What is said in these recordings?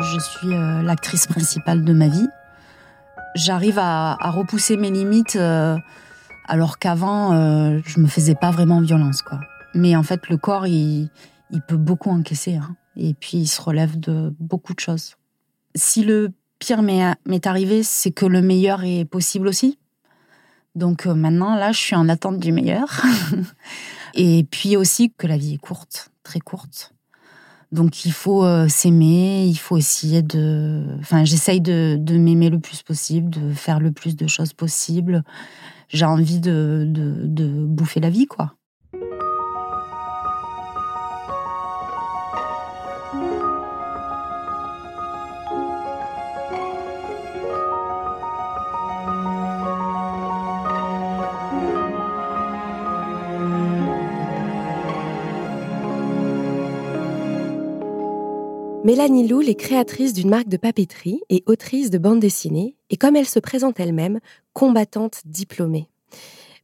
Je suis l'actrice principale de ma vie. J'arrive à, repousser mes limites alors qu'avant, je me faisais pas vraiment violence, quoi. Mais en fait, le corps, il, peut beaucoup encaisser. Hein. Et puis, il se relève de beaucoup de choses. Si le pire m'est arrivé, c'est que le meilleur est possible aussi. Donc euh, maintenant, là, je suis en attente du meilleur. et puis aussi que la vie est courte, très courte. Donc il faut euh, s'aimer, il faut essayer de... Enfin, j'essaye de, m'aimer le plus possible, de faire le plus de choses possible. J'ai envie de, de bouffer la vie, quoi. Mélanie Loul est créatrice d'une marque de papeterie et autrice de bande dessinée, et comme elle se présente elle-même, combattante diplômée.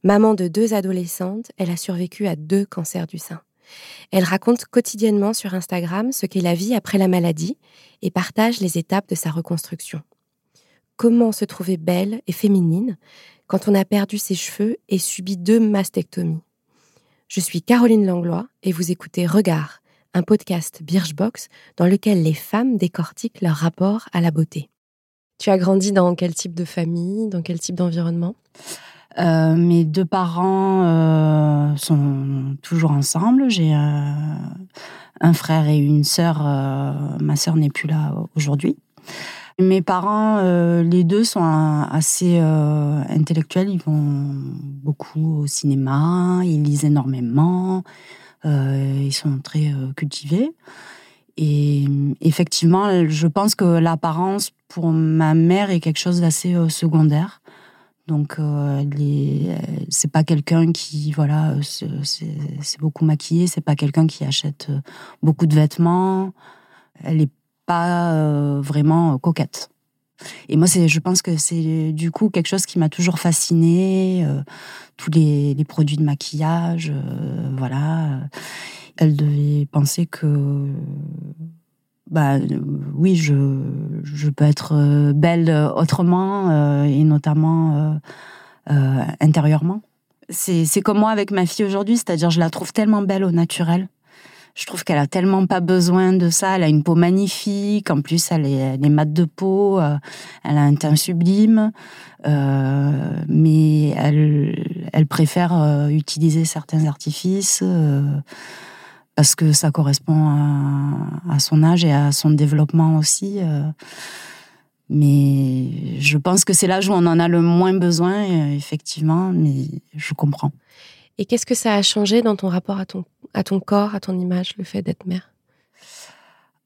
Maman de deux adolescentes, elle a survécu à deux cancers du sein. Elle raconte quotidiennement sur Instagram ce qu'est la vie après la maladie et partage les étapes de sa reconstruction. Comment se trouver belle et féminine quand on a perdu ses cheveux et subi deux mastectomies? Je suis Caroline Langlois et vous écoutez Regard, un podcast Birchbox dans lequel les femmes décortiquent leur rapport à la beauté. Tu as grandi dans quel type de famille, dans quel type d'environnement? Euh, Mes deux parents euh, sont toujours ensemble. J'ai euh, un frère et une sœur. ma sœur n'est plus là aujourd'hui. Mes parents, les deux sont assez intellectuels. Ils vont beaucoup au cinéma, ils lisent énormément. Euh, ils sont très euh, cultivés. Et effectivement, je pense que l'apparence pour ma mère est quelque chose d'assez euh, secondaire. Donc, c'est pas quelqu'un qui, voilà, c'est beaucoup maquillé, c'est pas quelqu'un qui achète beaucoup de vêtements. Elle n'est pas vraiment coquette. Et moi, je pense que c'est du coup quelque chose qui m'a toujours fascinée. Euh, tous les, produits de maquillage, euh, voilà. Elle devait penser que, bah, oui, je, je peux être euh, belle autrement et notamment intérieurement. C'est comme moi avec ma fille aujourd'hui, c'est-à-dire je la trouve tellement belle au naturel je trouve qu'elle a tellement pas besoin de ça. Elle a une peau magnifique. En plus, elle est, elle de peau. Euh, elle a un teint sublime. Euh, mais elle, elle préfère euh, utiliser certains artifices parce que ça correspond à, son âge et à son développement aussi. mais je pense que c'est l'âge où on en a le moins besoin, effectivement, mais je comprends. Et qu'est-ce que ça a changé dans ton rapport à ton, à ton corps, à ton image, le fait d'être mère?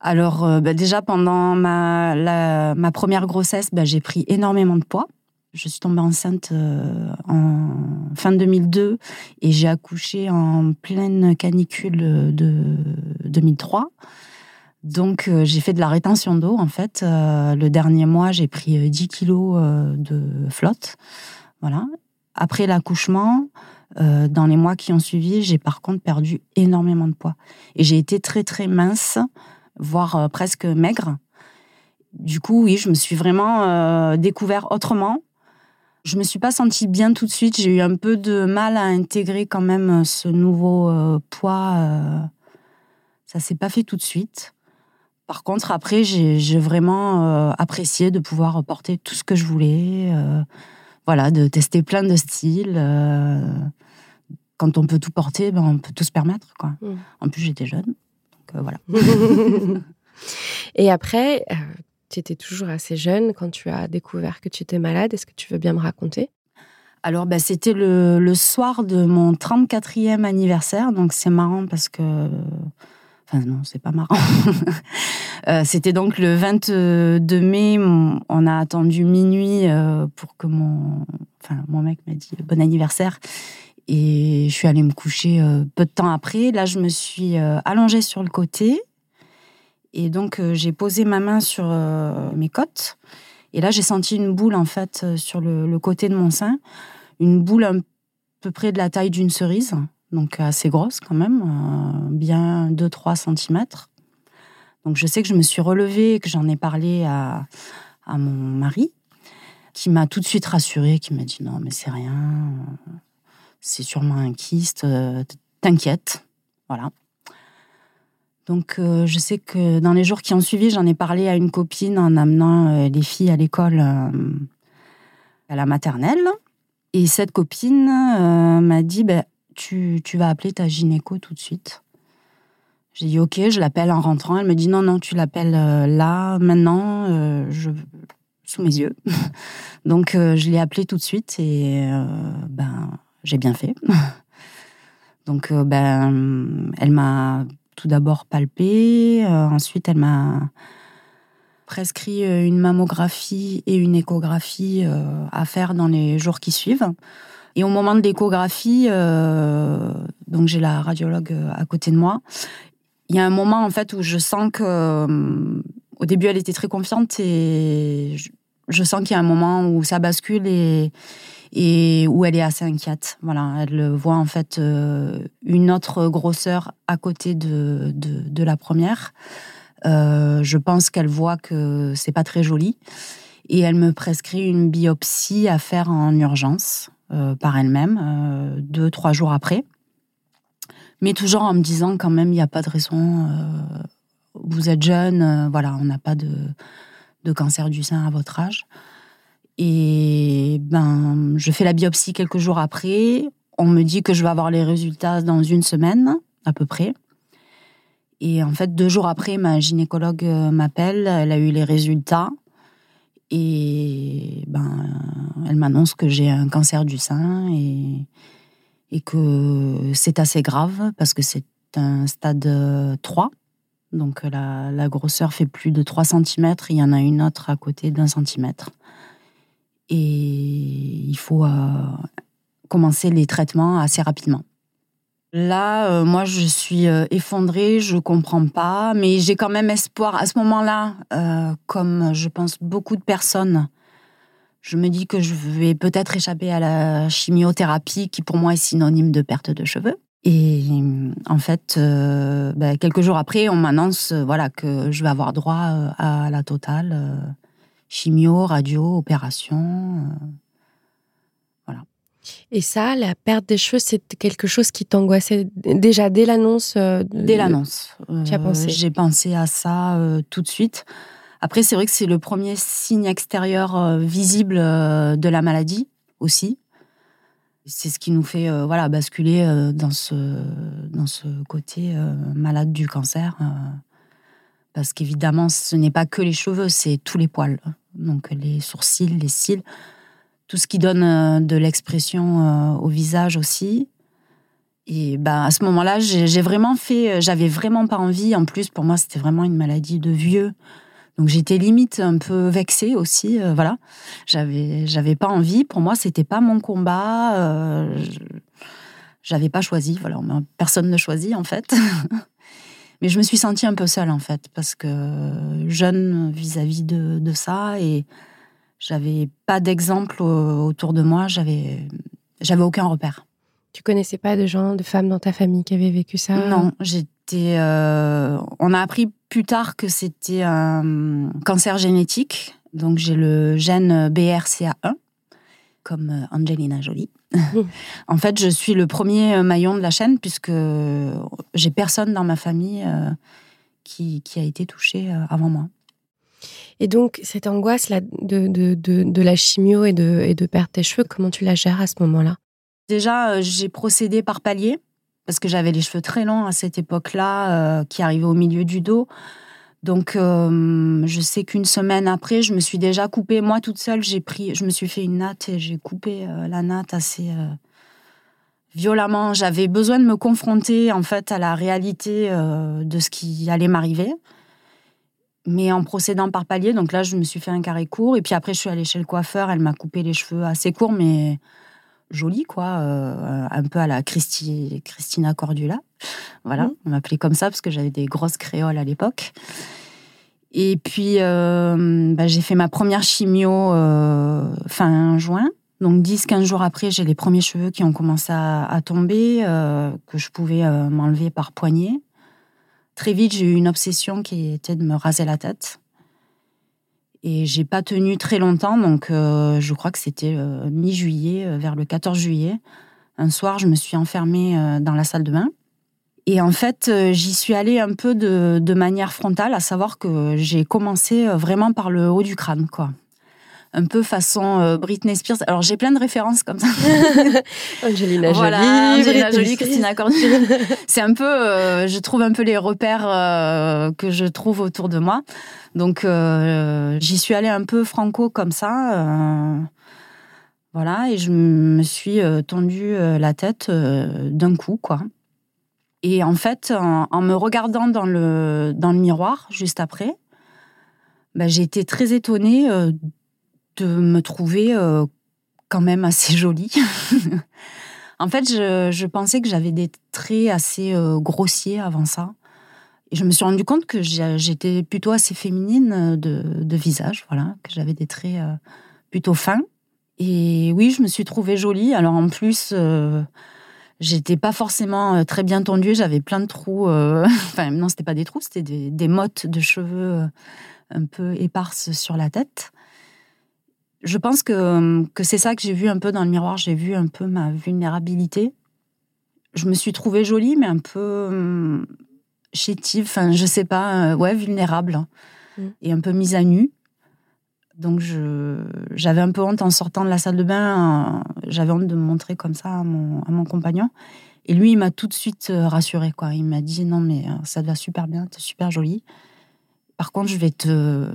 Alors, euh, bah, déjà, pendant ma, ma première grossesse, bah, j'ai pris énormément de poids. Je suis tombée enceinte euh, en fin 2002 et j'ai accouché en pleine canicule de 2003. Donc, euh, j'ai fait de la rétention d'eau, en fait. le dernier mois, j'ai pris 10 kilos de flotte. Voilà. Après l'accouchement, euh, dans les mois qui ont suivi, j'ai par contre perdu énormément de poids. Et j'ai été très très mince, voire euh, presque maigre. Du coup, oui, je me suis vraiment euh, découvert autrement. Je me suis pas sentie bien tout de suite. J'ai eu un peu de mal à intégrer quand même ce nouveau poids. ça s'est pas fait tout de suite. Par contre, après, j'ai vraiment apprécié de pouvoir porter tout ce que je voulais voilà, de tester plein de styles. Euh, quand on peut tout porter, ben, on peut tout se permettre. Quoi. Mm. En plus, j'étais jeune. Donc, euh, voilà. Et après, euh, tu étais toujours assez jeune quand tu as découvert que tu étais malade. Est-ce que tu veux bien me raconter? Alors, ben, c'était le, le, soir de mon 34e anniversaire. Donc, c'est marrant parce que Enfin, non, c'est pas marrant. Euh, c'était donc le 22 mai. On a attendu minuit euh, pour que mon, enfin, mon mec m'a dit bon anniversaire. Et je suis allée me coucher euh, peu de temps après. Là, je me suis allongée sur le côté. Et donc, j'ai posé ma main sur mes côtes. Et là, j'ai senti une boule, en fait, sur le, côté de mon sein. Une boule à peu près de la taille d'une cerise donc assez grosse quand même, euh, bien 2-3 cm. Donc je sais que je me suis relevée, que j'en ai parlé à, à mon mari, qui m'a tout de suite rassurée, qui m'a dit non mais c'est rien, c'est sûrement un kyste, t'inquiète, voilà. Donc euh, je sais que dans les jours qui ont suivi, j'en ai parlé à une copine en amenant euh, les filles à l'école euh, à la maternelle. Et cette copine m'a dit ben, tu, tu, vas appeler ta gynéco tout de suite. J'ai dit ok, je l'appelle en rentrant. Elle me dit non, non, tu l'appelles là, maintenant, je, sous mes yeux. Donc je l'ai appelée tout de suite et ben, j'ai bien fait. Donc ben, elle m'a tout d'abord palpé, euh, ensuite elle m'a prescrit euh, une mammographie et une échographie euh, à faire dans les jours qui suivent. Et au moment de l'échographie, donc j'ai la radiologue à côté de moi, il y a un moment en fait où je sens que, au début elle était très confiante et je sens qu'il y a un moment où ça bascule et, où elle est assez inquiète. Voilà, elle voit en fait euh, une autre grosseur à côté de, la première. Euh, je pense qu'elle voit que c'est pas très joli et elle me prescrit une biopsie à faire en urgence euh, par elle-même deux trois jours après. Mais toujours en me disant quand même il n'y a pas de raison. vous êtes jeune, voilà, on n'a pas de, de cancer du sein à votre âge. Et ben, je fais la biopsie quelques jours après. On me dit que je vais avoir les résultats dans une semaine, à peu près. Et en fait, deux jours après, ma gynécologue euh, m'appelle. Elle a eu les résultats. Et ben, elle m'annonce que j'ai un cancer du sein et, et que c'est assez grave parce que c'est un stade 3. Donc la, la, grosseur fait plus de 3 cm. Il y en a une autre à côté d'un centimètre et il faut euh, commencer les traitements assez rapidement. Là, euh, moi, je suis euh, effondrée, je comprends pas, mais j'ai quand même espoir. À ce moment-là, comme je pense beaucoup de personnes, je me dis que je vais peut-être échapper à la chimiothérapie, qui pour moi est synonyme de perte de cheveux. Et en fait, ben, quelques jours après, on m'annonce voilà que je vais avoir droit à la totale chimio, radio, opération. Euh, voilà. Et ça, la perte des cheveux, c'est quelque chose qui t'angoissait déjà dès l'annonce euh, Dès l'annonce. tu as pensé? J'ai pensé à ça euh, tout de suite. Après, c'est vrai que c'est le premier signe extérieur visible de la maladie aussi. C'est ce qui nous fait voilà basculer dans ce dans ce côté malade du cancer parce qu'évidemment ce n'est pas que les cheveux, c'est tous les poils donc les sourcils, les cils, tout ce qui donne euh, de l'expression euh, au visage aussi. Et bah, à ce moment-là, j'ai vraiment fait, euh, j'avais vraiment pas envie. En plus, pour moi, c'était vraiment une maladie de vieux. Donc j'étais limite un peu vexée aussi, voilà. J'avais, j'avais pas envie. Pour moi, c'était pas mon combat. Euh, j'avais pas choisi. Voilà, personne ne choisit en fait. Mais je me suis sentie un peu seule, en fait, parce que jeune vis-à-vis de, ça, et j'avais pas d'exemple autour de moi, j'avais, j'avais aucun repère. Tu connaissais pas de gens, de femmes dans ta famille qui avaient vécu ça? Non, Euh, on a appris plus tard que c'était un cancer génétique. Donc j'ai le gène BRCA1, comme euh, Angelina Jolie. en fait, je suis le premier euh, maillon de la chaîne puisque j'ai personne dans ma famille qui, a été touché avant moi. Et donc, cette angoisse là, de, de, la chimio et de, et de perdre tes cheveux, comment tu la gères à ce moment-là? Déjà, j'ai procédé par palier parce que j'avais les cheveux très longs à cette époque-là, qui arrivaient au milieu du dos. Donc, euh, je sais qu'une semaine après, je me suis déjà coupée. Moi, toute seule, j'ai pris, je me suis fait une natte et j'ai coupé euh, la natte assez euh, violemment. J'avais besoin de me confronter, en fait, à la réalité de ce qui allait m'arriver. Mais en procédant par palier, donc là, je me suis fait un carré court. Et puis après, je suis allée chez le coiffeur. Elle m'a coupé les cheveux assez courts, mais jolie, quoi, euh, un peu à la Christi, Christina Cordula. Voilà, mmh. on m'appelait comme ça parce que j'avais des grosses créoles à l'époque. Et puis, euh, bah, j'ai fait ma première chimio euh, fin juin. Donc 10-15 jours après, j'ai les premiers cheveux qui ont commencé à, tomber, que je pouvais m'enlever par poignée. Très vite, j'ai eu une obsession qui était de me raser la tête. Et j'ai pas tenu très longtemps, donc je crois que c'était mi-juillet, vers le 14 juillet. Un soir, je me suis enfermée dans la salle de bain. Et en fait, euh, j'y suis allée un peu de, manière frontale, à savoir que j'ai commencé euh, vraiment par le haut du crâne, quoi. Un peu façon euh, Britney Spears. Alors j'ai plein de références comme ça. Angelina Jolie, Angelina Jolie, Christina. C'est un peu, je trouve un peu les repères que je trouve autour de moi. Donc j'y suis allée un peu franco comme ça. voilà, et je me suis tendu la tête d'un coup, quoi. Et en fait, en, me regardant dans le, dans le miroir juste après, bah, j'ai été très étonnée euh, de me trouver euh, quand même assez jolie. en fait, je, pensais que j'avais des traits assez euh, grossiers avant ça. Et je me suis rendu compte que j'étais plutôt assez féminine de, de, visage, voilà, que j'avais des traits plutôt fins. Et oui, je me suis trouvée jolie. Alors en plus, J'étais pas forcément euh, très bien tendue, j'avais plein de trous. Euh, enfin, non, c'était pas des trous, c'était des, mottes de cheveux euh, un peu éparses sur la tête. Je pense que, que c'est ça que j'ai vu un peu dans le miroir, j'ai vu un peu ma vulnérabilité. Je me suis trouvée jolie, mais un peu hum, chétive, enfin, je sais pas, ouais, vulnérable mmh. et un peu mise à nu. Donc j'avais un peu honte en sortant de la salle de bain. J'avais honte de me montrer comme ça à mon, à mon compagnon. Et lui, il m'a tout de suite euh, rassurée. Quoi. Il m'a dit non, mais euh, ça te va super bien, es super jolie. Par contre, je vais te,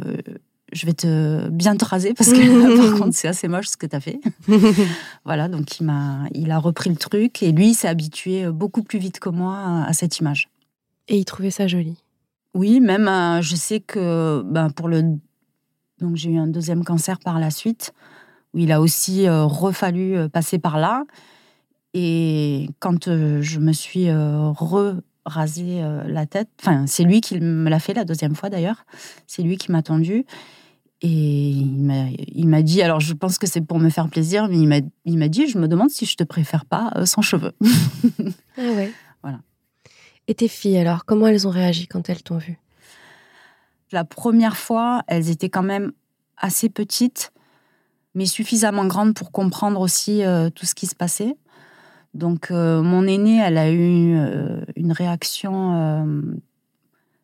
je vais te bien te raser parce que par contre, c'est assez moche ce que tu as fait. voilà, donc il, m'a, il a repris le truc et lui, s'est habitué beaucoup plus vite que moi à cette image. Et il trouvait ça joli Oui, même euh, je sais que ben, pour le donc j'ai eu un deuxième cancer par la suite, où il a aussi euh, refallu euh, passer par là. Et quand euh, je me suis re-rasé la tête, enfin c'est lui qui me l'a fait la deuxième fois d'ailleurs, c'est lui qui m'a tendu. Et il m'a dit, alors je pense que c'est pour me faire plaisir, mais il m'a dit, je me demande si je te préfère pas sans cheveux. ah ouais. Voilà. Et tes filles alors, comment elles ont réagi quand elles t'ont vu la première fois, elles étaient quand même assez petites, mais suffisamment grandes pour comprendre aussi euh, tout ce qui se passait. Donc, euh, mon aînée, elle a eu euh, une réaction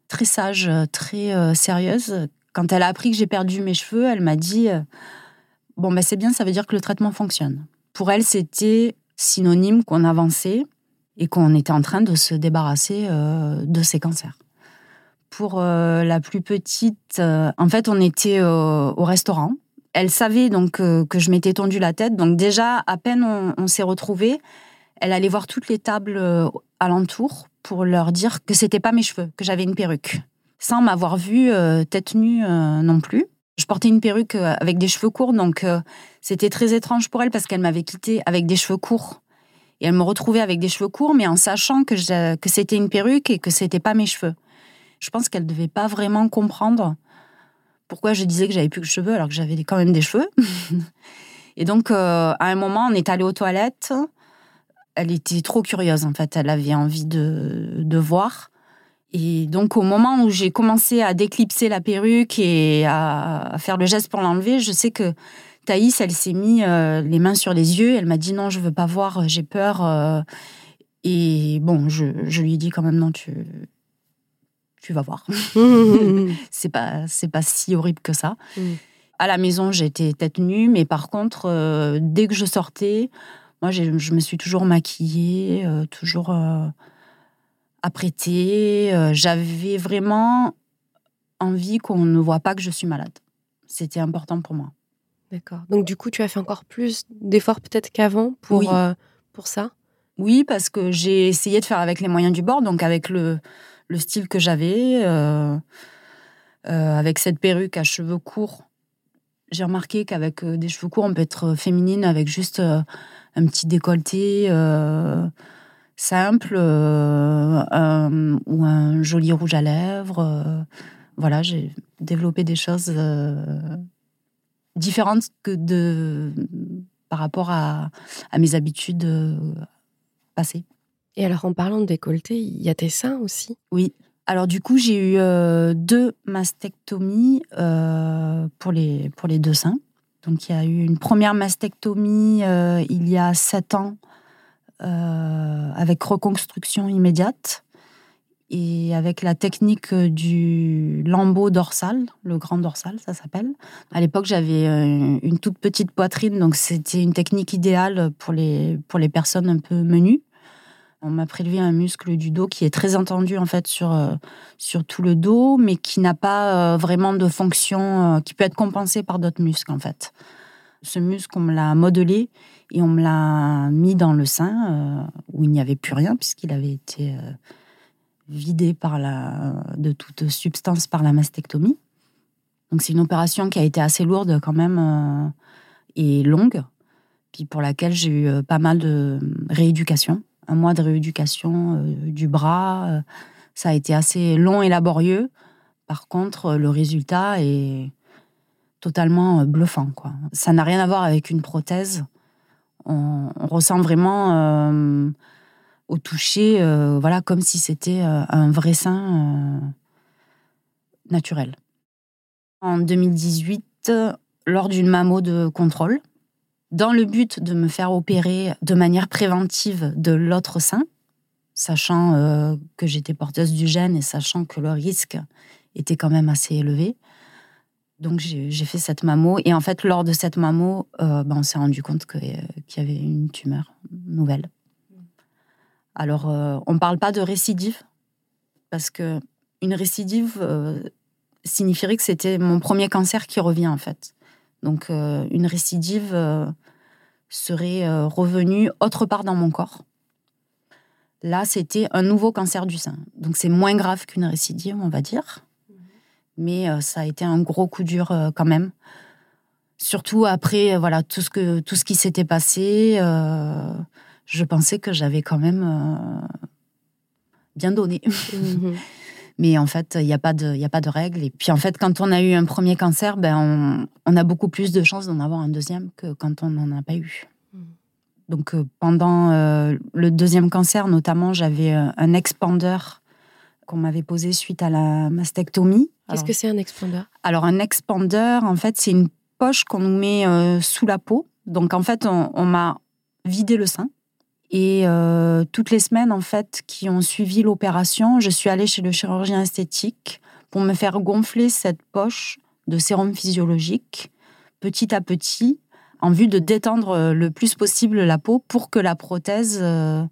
très sage, très sérieuse. Quand elle a appris que j'ai perdu mes cheveux, elle m'a dit Bon, ben c'est bien, ça veut dire que le traitement fonctionne. Pour elle, c'était synonyme qu'on avançait et qu'on était en train de se débarrasser de ces cancers pour euh, la plus petite, euh, en fait, on était au restaurant. Elle savait donc euh, que je m'étais tendu la tête. Donc déjà, à peine on, s'est retrouvés, elle allait voir toutes les tables alentour pour leur dire que c'était pas mes cheveux, que j'avais une perruque, sans m'avoir vue tête nue non plus. Je portais une perruque avec des cheveux courts, donc c'était très étrange pour elle parce qu'elle m'avait quitté avec des cheveux courts. Et elle me retrouvait avec des cheveux courts, mais en sachant que, que c'était une perruque et que c'était pas mes cheveux je pense qu'elle ne devait pas vraiment comprendre pourquoi je disais que j'avais plus de cheveux alors que j'avais quand même des cheveux. et donc, euh, à un moment, on est allé aux toilettes. Elle était trop curieuse, en fait. Elle avait envie de, de voir. Et donc, au moment où j'ai commencé à déclipser la perruque et à, faire le geste pour l'enlever, je sais que Thaïs, elle s'est mis euh, les mains sur les yeux. Elle m'a dit non, je veux pas voir, j'ai peur. Euh. et bon, je, je, lui ai dit quand même non, tu, tu vas voir. c'est pas c'est pas si horrible que ça. Mm. À la maison, j'étais tête nue, mais par contre, euh, dès que je sortais, moi, je me suis toujours maquillée, euh, toujours euh, apprêtée. J'avais vraiment envie qu'on ne voit pas que je suis malade. C'était important pour moi. D'accord. Donc du coup, tu as fait encore plus d'efforts peut-être qu'avant pour, pour ça? Oui, parce que j'ai essayé de faire avec les moyens du bord, donc avec le, le style que j'avais, euh, euh, avec cette perruque à cheveux courts. J'ai remarqué qu'avec euh, des cheveux courts, on peut être féminine avec juste un petit décolleté simple ou un joli rouge à lèvres. voilà, j'ai développé des choses différentes que de par rapport à, à mes habitudes passées. Et alors, en parlant de décolleté, il y a tes seins aussi? Oui. Alors du coup, j'ai eu deux mastectomies pour, les, pour les deux seins. Donc il y a eu une première mastectomie il y a sept ans avec reconstruction immédiate et avec la technique euh, du lambeau dorsal, le grand dorsal, ça s'appelle. À l'époque, j'avais euh, une toute petite poitrine, donc c'était une technique idéale pour les, pour les personnes un peu menues. On m'a prélevé un muscle du dos qui est très entendu en fait sur, euh, sur tout le dos, mais qui n'a pas vraiment de fonction, qui peut être compensé par d'autres muscles en fait. Ce muscle, on me l'a modelé et on me l'a mis dans le sein où il n'y avait plus rien puisqu'il avait été vidé par la, de toute substance par la mastectomie. Donc c'est une opération qui a été assez lourde quand même euh, et longue, puis pour laquelle j'ai eu euh, pas mal de rééducation, un mois de rééducation euh, du bras. ça a été assez long et laborieux. Par contre, le résultat est totalement bluffant. Quoi. Ça n'a rien à voir avec une prothèse. On, ressent vraiment au toucher, euh, voilà, comme si c'était euh, un vrai sein euh, naturel. En 2018, lors d'une mammo de contrôle, dans le but de me faire opérer de manière préventive de l'autre sein, sachant que j'étais porteuse du gène et sachant que le risque était quand même assez élevé. Donc j'ai fait cette mammo et en fait lors de cette mammo, ben, on s'est rendu compte qu'il y avait une tumeur nouvelle. Alors, euh, on ne parle pas de récidive, parce que une récidive euh, signifierait que c'était mon premier cancer qui revient, en fait. Donc, euh, une récidive serait revenue autre part dans mon corps. Là, c'était un nouveau cancer du sein. Donc, c'est moins grave qu'une récidive, on va dire. Mais ça a été un gros coup dur quand même. Surtout après, voilà, tout ce, que, tout ce qui s'était passé je pensais que j'avais quand même euh, bien donné. Mhm. Mais en fait, il n'y a, pas de, a pas de règle. Et puis en fait, quand on a eu un premier cancer, ben, on, a beaucoup plus de chances d'en avoir un deuxième que quand on n'en a pas eu. Donc euh, pendant euh, le deuxième cancer, notamment, j'avais un expander qu'on m'avait posé suite à la mastectomie. Qu'est-ce que c'est un expander? Alors un expander, en fait, c'est une poche qu'on nous met sous la peau. Donc en fait, on m'a vidé le sein et euh, toutes les semaines, en fait, qui ont suivi l'opération, je suis allée chez le chirurgien esthétique pour me faire gonfler cette poche de sérum physiologique petit à petit, en vue de détendre euh, le plus possible la peau pour que la prothèse euh,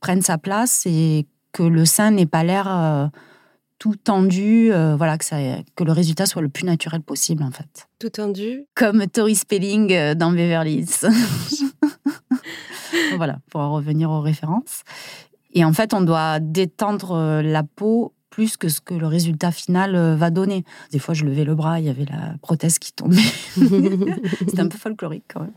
prenne sa place et que le sein n'ait pas l'air tout tendu, voilà, que, ça, que le résultat soit le plus naturel possible, en fait. Tout tendu Comme Tori Spelling dans Beverly Hills. voilà, pour revenir aux références. Et en fait, on doit détendre euh, la peau plus que ce que le résultat final euh, va donner. Des fois, je levais le bras, il y avait la prothèse qui tombait. C'était un peu folklorique quand même.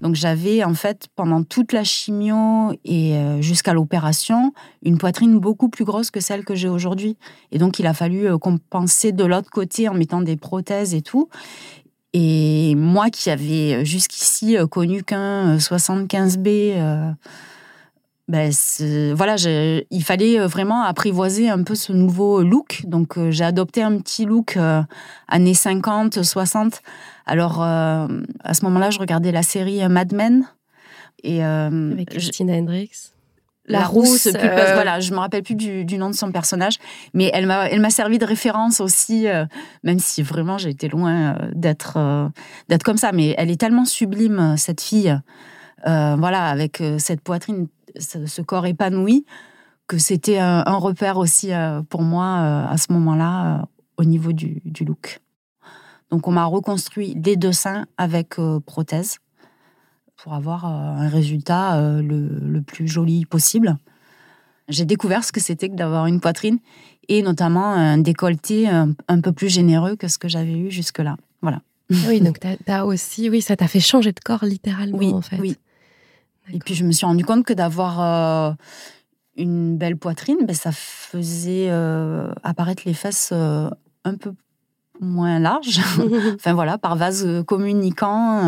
Donc j'avais en fait, pendant toute la chimio et euh, jusqu'à l'opération, une poitrine beaucoup plus grosse que celle que j'ai aujourd'hui. Et donc il a fallu compenser de l'autre côté en mettant des prothèses et tout. Et moi qui avais euh, jusqu'ici euh, connu qu'un 75B, euh, ben voilà, il fallait vraiment apprivoiser un peu ce nouveau look. Donc j'ai adopté un petit look années 50, 60. Alors à ce moment-là, je regardais la série Mad Men. Et, Avec Christina Hendricks la, rousse, euh, voilà, je me rappelle plus du, nom de son personnage, mais elle m'a, elle m'a servi de référence aussi, euh, même si vraiment j'ai été loin euh, d'être, d'être comme ça. Mais elle est tellement sublime cette fille, voilà, avec cette poitrine, ce, corps épanoui, que c'était un, repère aussi pour moi à ce moment-là au niveau du, du, look. Donc on m'a reconstruit les deux seins avec prothèse pour avoir euh, un résultat euh, le, plus joli possible. J'ai découvert ce que c'était que d'avoir une poitrine et notamment un décolleté un, peu plus généreux que ce que j'avais eu jusque-là. Voilà. Oui, donc as, aussi, oui, ça t'a fait changer de corps littéralement oui, en fait. Oui. Et puis je me suis rendu compte que d'avoir euh, une belle poitrine, ben, ça faisait apparaître les fesses un peu moins large. enfin voilà, par vase communicant,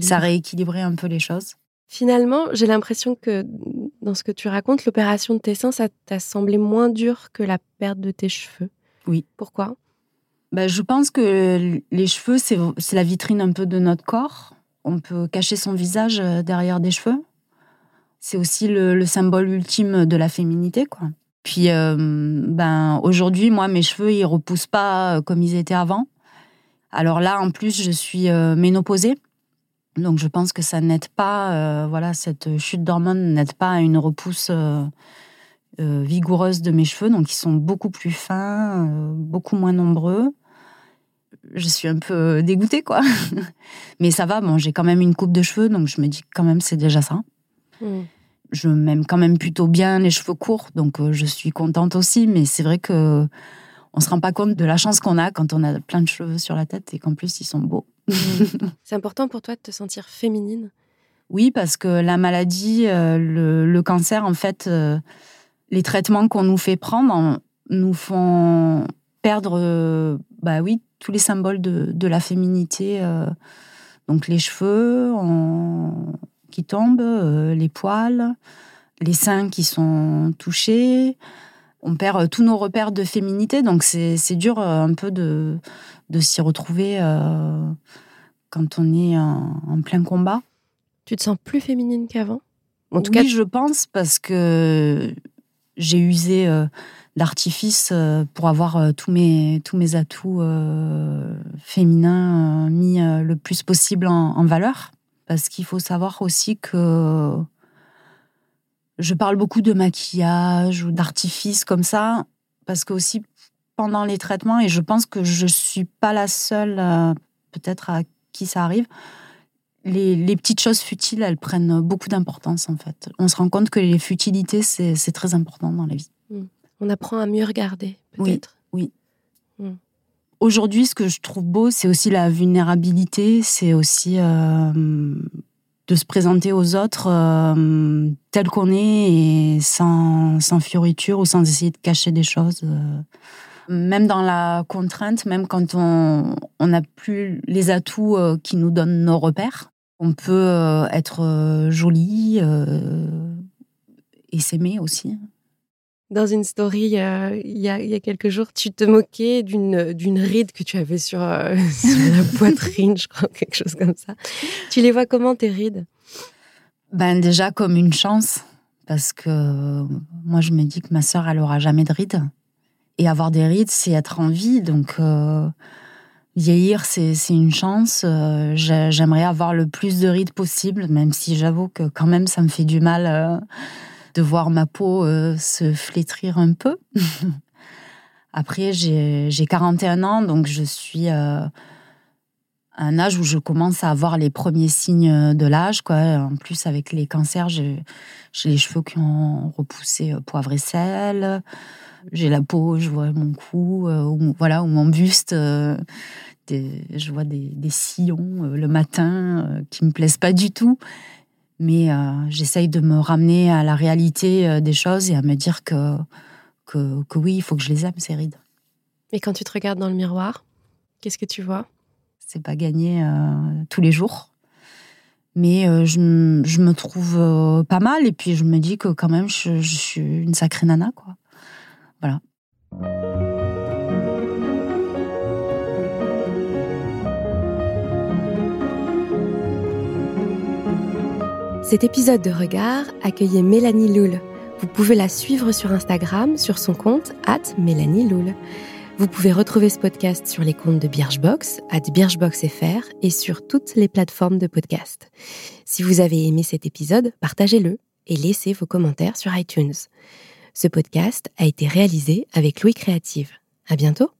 ça, euh, rééquilibrait un peu les choses. Finalement, j'ai l'impression que dans ce que tu racontes, l'opération de tes seins, ça t'a semblé moins dur que la perte de tes cheveux. Oui. Pourquoi? Ben, Je pense que les cheveux, c'est la vitrine un peu de notre corps. On peut cacher son visage euh, derrière des cheveux. C'est aussi le, symbole ultime de la féminité, quoi. Puis, euh, ben, aujourd'hui, moi, mes cheveux, ils repoussent pas euh, comme ils étaient avant. Alors là, en plus, je suis ménopausée. Donc je pense que ça n'aide pas, euh, voilà, cette chute d'hormones n'aide pas à une repousse euh, euh, vigoureuse de mes cheveux. Donc ils sont beaucoup plus fins, beaucoup moins nombreux. Je suis un peu dégoûtée, quoi. Mais ça va, bon, j'ai quand même une coupe de cheveux, donc je me dis quand même c'est déjà ça. Hmm. Je m'aime quand même plutôt bien les cheveux courts, donc je suis contente aussi. Mais c'est vrai que on se rend pas compte de la chance qu'on a quand on a plein de cheveux sur la tête et qu'en plus ils sont beaux. C'est important pour toi de te sentir féminine? Oui, parce que la maladie, euh, le, cancer, en fait, euh, les traitements qu'on nous fait prendre nous font perdre, euh, bah oui, tous les symboles de, la féminité. donc les cheveux qui tombent, les poils, les seins qui sont touchés on perd euh, tous nos repères de féminité, donc c'est dur euh, un peu de, de s'y retrouver euh, quand on est en, plein combat. Tu te sens plus féminine qu'avant? En tout oui, cas, je pense parce que j'ai usé l'artifice pour avoir tous mes tous mes atouts féminins mis le plus possible en valeur. Parce qu'il faut savoir aussi que je parle beaucoup de maquillage ou d'artifice comme ça, parce que aussi pendant les traitements, et je pense que je suis pas la seule, euh, peut-être à qui ça arrive, les, petites choses futiles, elles prennent beaucoup d'importance en fait. On se rend compte que les futilités, c'est très important dans la vie. Hmm. On apprend à mieux regarder, peut-être. Oui. oui. Hmm. Aujourd'hui, ce que je trouve beau, c'est aussi la vulnérabilité, c'est aussi euh, de se présenter aux autres euh, tel qu'on est et sans, sans fioriture ou sans essayer de cacher des choses. Euh. Même dans la contrainte, même quand on n'a plus les atouts qui nous donnent nos repères, on peut être jolie et s'aimer aussi. Dans une story, euh, il, y a, quelques jours, tu te moquais d'une, d'une ride que tu avais sur, euh, sur la poitrine, je crois, quelque chose comme ça. Tu les vois comment, tes rides? Ben déjà comme une chance, parce que moi, je me dis que ma sœur, elle aura jamais de rides. Et avoir des rides, c'est être en vie, donc euh, vieillir, c'est, c'est une chance. j'aimerais avoir le plus de rides possible, même si j'avoue que quand même, ça me fait du mal de voir ma peau euh, se flétrir un peu. Après, j'ai 41 ans, donc je suis euh, à un âge où je commence à avoir les premiers signes de l'âge. En plus, avec les cancers, j'ai les cheveux qui ont repoussé euh, poivre et sel. J'ai la peau, je vois mon cou, ou, voilà, ou mon buste. je vois des, des sillons le matin qui me plaisent pas du tout. Mais euh, j'essaye de me ramener à la réalité euh, des choses et à me dire que, que, que, oui, il faut que je les aime, ces rides. Et quand tu te regardes dans le miroir, qu'est-ce que tu vois? C'est pas gagné euh, tous les jours. Mais je, je, me trouve pas mal et puis je me dis que quand même, je, je suis une sacrée nana, quoi. Voilà. Cet épisode de Regard accueillait Mélanie Loul. Vous pouvez la suivre sur Instagram sur son compte at Mélanie Loul. Vous pouvez retrouver ce podcast sur les comptes de Birchbox, at BirchboxFR et sur toutes les plateformes de podcast. Si vous avez aimé cet épisode, partagez-le et laissez vos commentaires sur iTunes. Ce podcast a été réalisé avec Louis Créative. À bientôt!